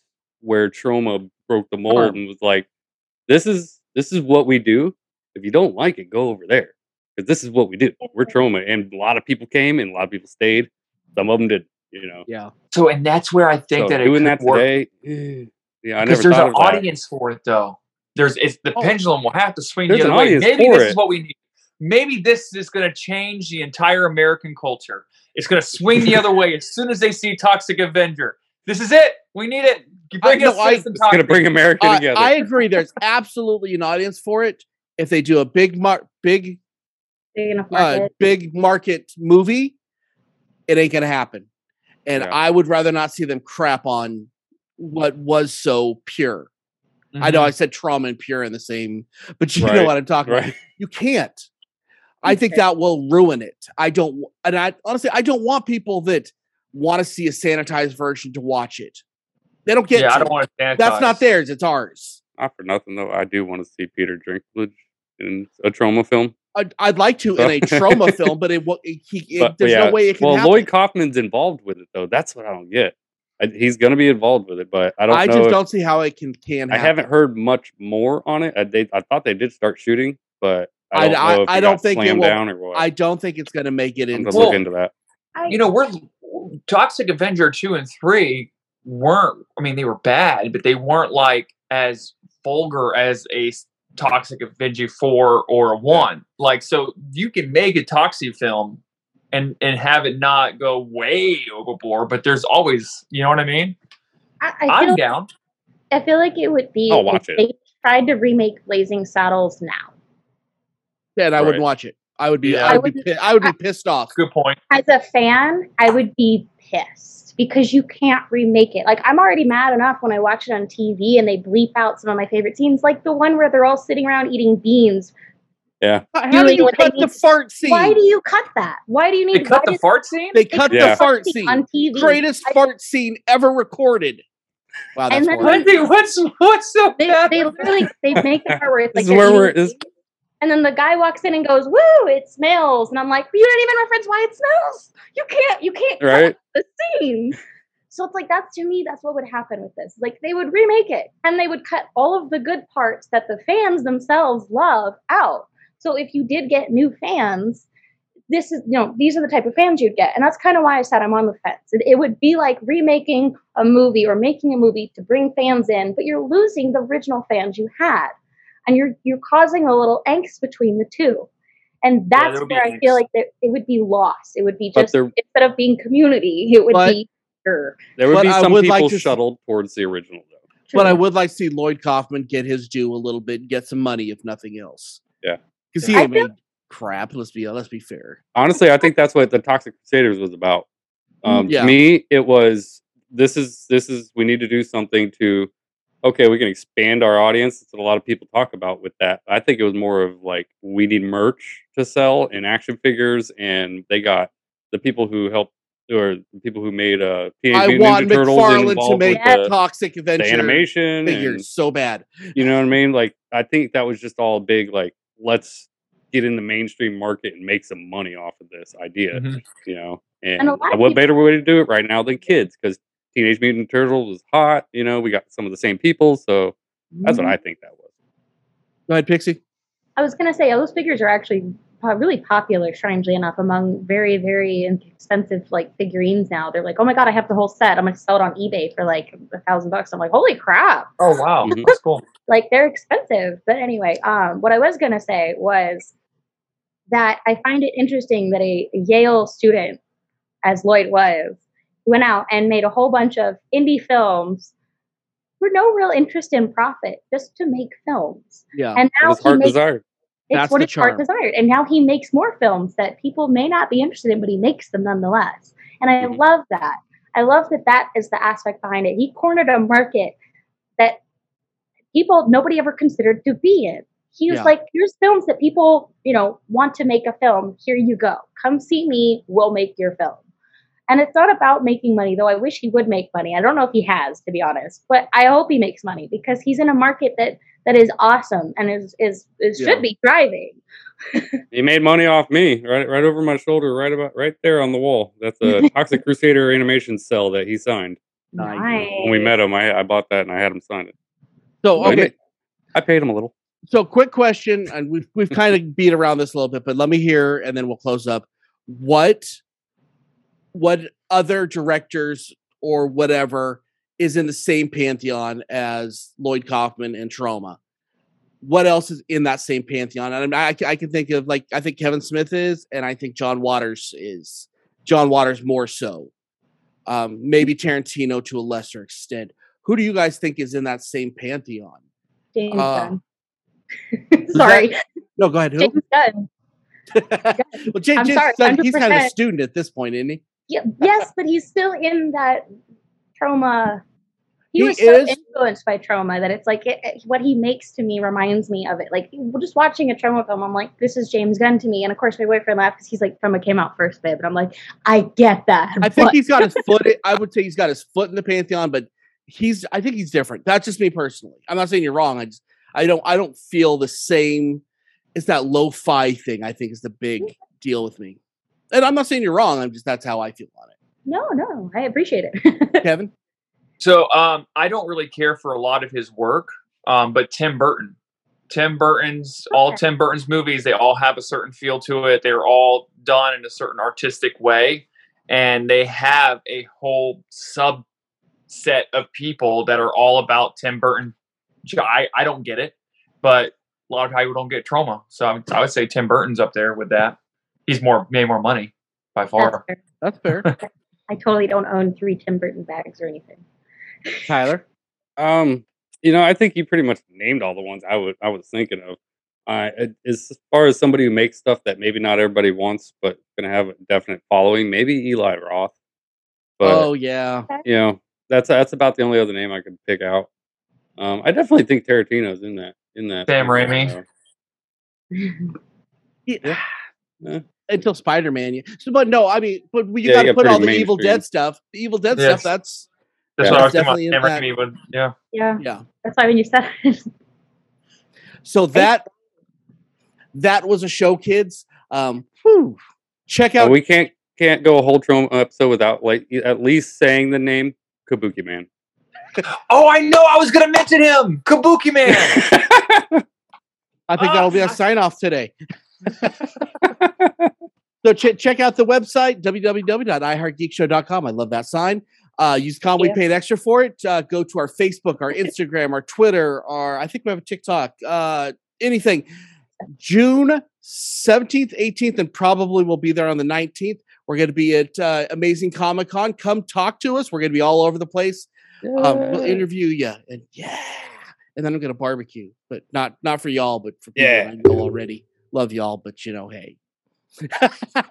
where Troma broke the mold and was like, "This is this is what we do. If you don't like it, go over there because this is what we do. We're Troma." And a lot of people came and a lot of people stayed. Some of them did. You know, Yeah. So, and that's where I think so that it doing could that work. today. eh, Yeah, I because never there's thought an of that. audience for it, though. There's it's the Oh. pendulum will have to swing the other way. Maybe this is what we need. Maybe this is going to change the entire American culture. It's going to swing the other way as soon as they see Toxic Avenger. This is it. We need it. You Bring I- us no, I- Citizen It's going to bring America I, together. I agree. There's absolutely an audience for it. If they do a big mar- big Big enough uh, market. big market movie, it ain't gonna happen. And Yeah. I would rather not see them crap on what was so pure. I Mm-hmm. know I said Troma and pure in the same, but you know what I'm talking about. You can't. I think that will ruin it. I don't, and I honestly, I don't want people that want to see a sanitized version to watch it. They don't get. yeah, I don't want to sanitize. That's not theirs. It's ours. Not for nothing though. I do want to see Peter Dinklage in a Troma film. I'd, I'd like to in a Troma film, but it, will- it, it But- but there's yeah. no way it can well, happen. Lloyd Kaufman's involved with it though. That's what I don't get. I, he's going to be involved with it, but I don't I know. just if- don't see how it can can. I haven't heard much more on it. I, they, I thought they did start shooting, but I I- don't I- know if I it don't got think it slammed will- down or what. I don't think it's going to make it I'm into. Well, look into that. I, You know, we're Toxic Avenger two and three weren't. I mean, they were bad, but they weren't like as vulgar as a Toxic Avenger four or a one. Like, so you can make a Toxic film and and have it not go way overboard, but there's always, you know what I mean? I, I I'm feel down. I feel like it would be I'll if watch it. they tried to remake Blazing Saddles now. then I wouldn't watch it. I would be. Yeah. I I would be. wouldn't- I would be pissed off. Good point. As a fan, I would be pissed because you can't remake it. Like I'm already mad enough when I watch it on TV and they bleep out some of my favorite scenes, like the one where they're all sitting around eating beans Yeah. How do you cut the need- fart scene? Why do you cut that? Why do you need? They need cut the does- fart scene. they they cut Yeah. the fart scene scene. on TV? Greatest I- fart scene ever recorded. Wow, that's And then- horrible. What's what's so They, bad? they literally they make the part where it's This like is they're where we're- eating this- food, and then the guy walks in and goes, "Woo! It smells!" And I'm like, "You didn't even reference why it smells. You can't. You can't cut Right? the scene." So it's like that's to me that's what would happen with this. Like they would remake it and they would cut all of the good parts that the fans themselves love out. So if you did get new fans, this is you know these are the type of fans you'd get, and that's kind of why I said I'm on the fence. It, it would be like remaking a movie or making a movie to bring fans in, but you're losing the original fans you had, and you're you're causing a little angst between the two, and that's there'll where I feel like there, it would be lost. It would be just there- instead of being community, it would But- be. er, There would But be some would people like to s- shuttled towards the original though. But I would like to see Lloyd Kaufman get his due a little bit, and get some money, if nothing else. Yeah. because he I ain't feel- made crap. Let's be let's be fair. Honestly, I think that's what the Toxic Crusaders was about. Um, Yeah. To me, it was this is this is we need to do something to okay, we can expand our audience. That's what a lot of people talk about with that. I think it was more of like we need merch to sell and action figures, and they got the people who helped or the people who made uh Teenage I Mutant want Ninja Turtles McFarlane to make with the, Toxic the Adventure animation figures and so bad. you know what I mean? Like, I think that was just all big. Like, let's get in the mainstream market and make some money off of this idea. Mhm. You know, And and, a lot of what people- better way to do it right now than kids? Because Teenage Mutant Turtles was hot. You know, we got some of the same people, so that's Mm-hmm. what I think that was. Go ahead, Pixie. I was gonna say those figures are actually really popular, strangely enough, among very, very expensive like figurines now. They're like, oh my god, I have the whole set. I'm gonna sell it on eBay for like a thousand bucks. I'm like, holy crap! Oh wow, Mhm. that's cool. Like they're expensive. But anyway, um, what I was gonna say was that I find it interesting that a, a Yale student, as Lloyd was, went out and made a whole bunch of indie films for no real interest in profit, just to make films. Yeah. And now his he heart makes desired. it's That's what his heart desired. And now he makes more films that people may not be interested in, but he makes them nonetheless. And I Mhm. love that. I love that that is the aspect behind it. He cornered a market that people, nobody ever considered to be in. He was Yeah. like, here's films that people, you know, want to make a film. Here you go. Come see me. We'll make your film. And it's not about making money, though I wish he would make money. I don't know if he has, to be honest, but I hope he makes money because he's in a market that that is awesome and is is, is Yeah. should be thriving. He made money off me, right, right over my shoulder, right about, right there on the wall. That's a Toxic Crusader animation cell that he signed Nice. Nice. when we met him. I, I bought that and I had him sign it. So But he okay. ma- I paid him a little. So quick question, and we've we've kind of beat around this a little bit, but let me hear, and then we'll close up. What what other directors or whatever is in the same pantheon as Lloyd Kaufman and Troma? What else is in that same pantheon? And I, I, can think of like I think Kevin Smith is, and I think John Waters is. John Waters more so. Um, maybe Tarantino to a lesser extent. Who do you guys think is in that same pantheon? James Uh, Gunn. Sorry, No, go ahead. Who? James Gunn. well, James, I'm James sorry, Gunn, he's kind of a student at this point, isn't he? Yeah, yes, but he's still in that Troma. He, He was so is- influenced by Troma that it's like it, it- what he makes to me reminds me of it. Like just watching a Troma film, I'm like, this is James Gunn to me. And of course, my boyfriend laughed because he's like, Troma came out first, babe. And I'm like, I get that. I think he's got his foot. I would say he's got his foot in the pantheon, but he's. I think he's different. That's just me personally. I'm not saying you're wrong. I just. I don't. I don't feel the same. It's that lo-fi thing. I think is the big deal with me. And I'm not saying you're wrong. I'm just that's how I feel on it. no, no, I appreciate it. Kevin. So um, I don't really care for a lot of his work, um, but Tim Burton. Tim Burton's all Okay. Tim Burton's movies, they all have a certain feel to it. They're all done in a certain artistic way, and they have a whole subset of people that are all about Tim Burton. I, I don't get it, but a lot of people don't get Troma. So I, I would say Tim Burton's up there with that. He's more made more money by That's far. fair. That's fair. I totally don't own three Tim Burton bags or anything. Tyler. Um, you know, I think you pretty much named all the ones I would I was thinking of. Uh, as far as somebody who makes stuff that maybe not everybody wants, but gonna have a definite following, maybe Eli Roth. But oh yeah. you know, that's that's about the only other name I could pick out. Um, I definitely think Tarantino's in that in that. Sam Raimi. Yeah. Yeah. Until Spider Man. So, but no, I mean, but you Yeah, got to put all the pretty Evil. Dead stuff. The Evil Dead Yes. stuff. That's That's Yeah. what I was That's definitely in Cameron that- Yeah. Yeah, yeah. that's why when you said it, So that that was a show, kids. Um, whew. check Uh, out. we can't can't go a whole Troma episode without like at least saying the name Kabuki Man. Oh, I know. I was going to mention him. Kabuki Man. I think Ah, that'll be a I- sign off today. So ch- check out the website www.iheartgeekshow.com. I love that sign. Uh, use com. We Yeah. paid extra for it. Uh, go to our Facebook, our Instagram, our Twitter, our I think we have a TikTok. Uh, anything. June seventeenth, eighteenth, and probably we'll be there on the nineteenth. We're going to be at uh, Amazing Comic Con. Come talk to us. We're going to be all over the place. Um, we'll interview you, and yeah, and then I'm going to barbecue, but not not for y'all, but for people Yeah. I know already. Love y'all, but you know, hey.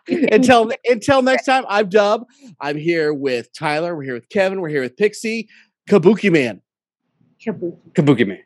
until until next time, I'm Dub. I'm here with Tyler. We're here with Kevin. We're here with Pixie. Kabuki Man. kabuki. Kabuki Man.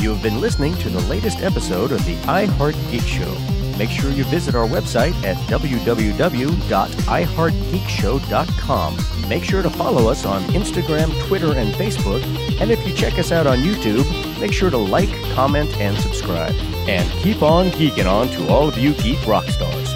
You have been listening to the latest episode of the iHeart Geek Show. Make sure you visit our website at www.iheartgeekshow.com. Make sure to follow us on Instagram, Twitter, and Facebook. And if you check us out on YouTube, make sure to like, comment, and subscribe. And keep on geeking on to all of you geek rock stars.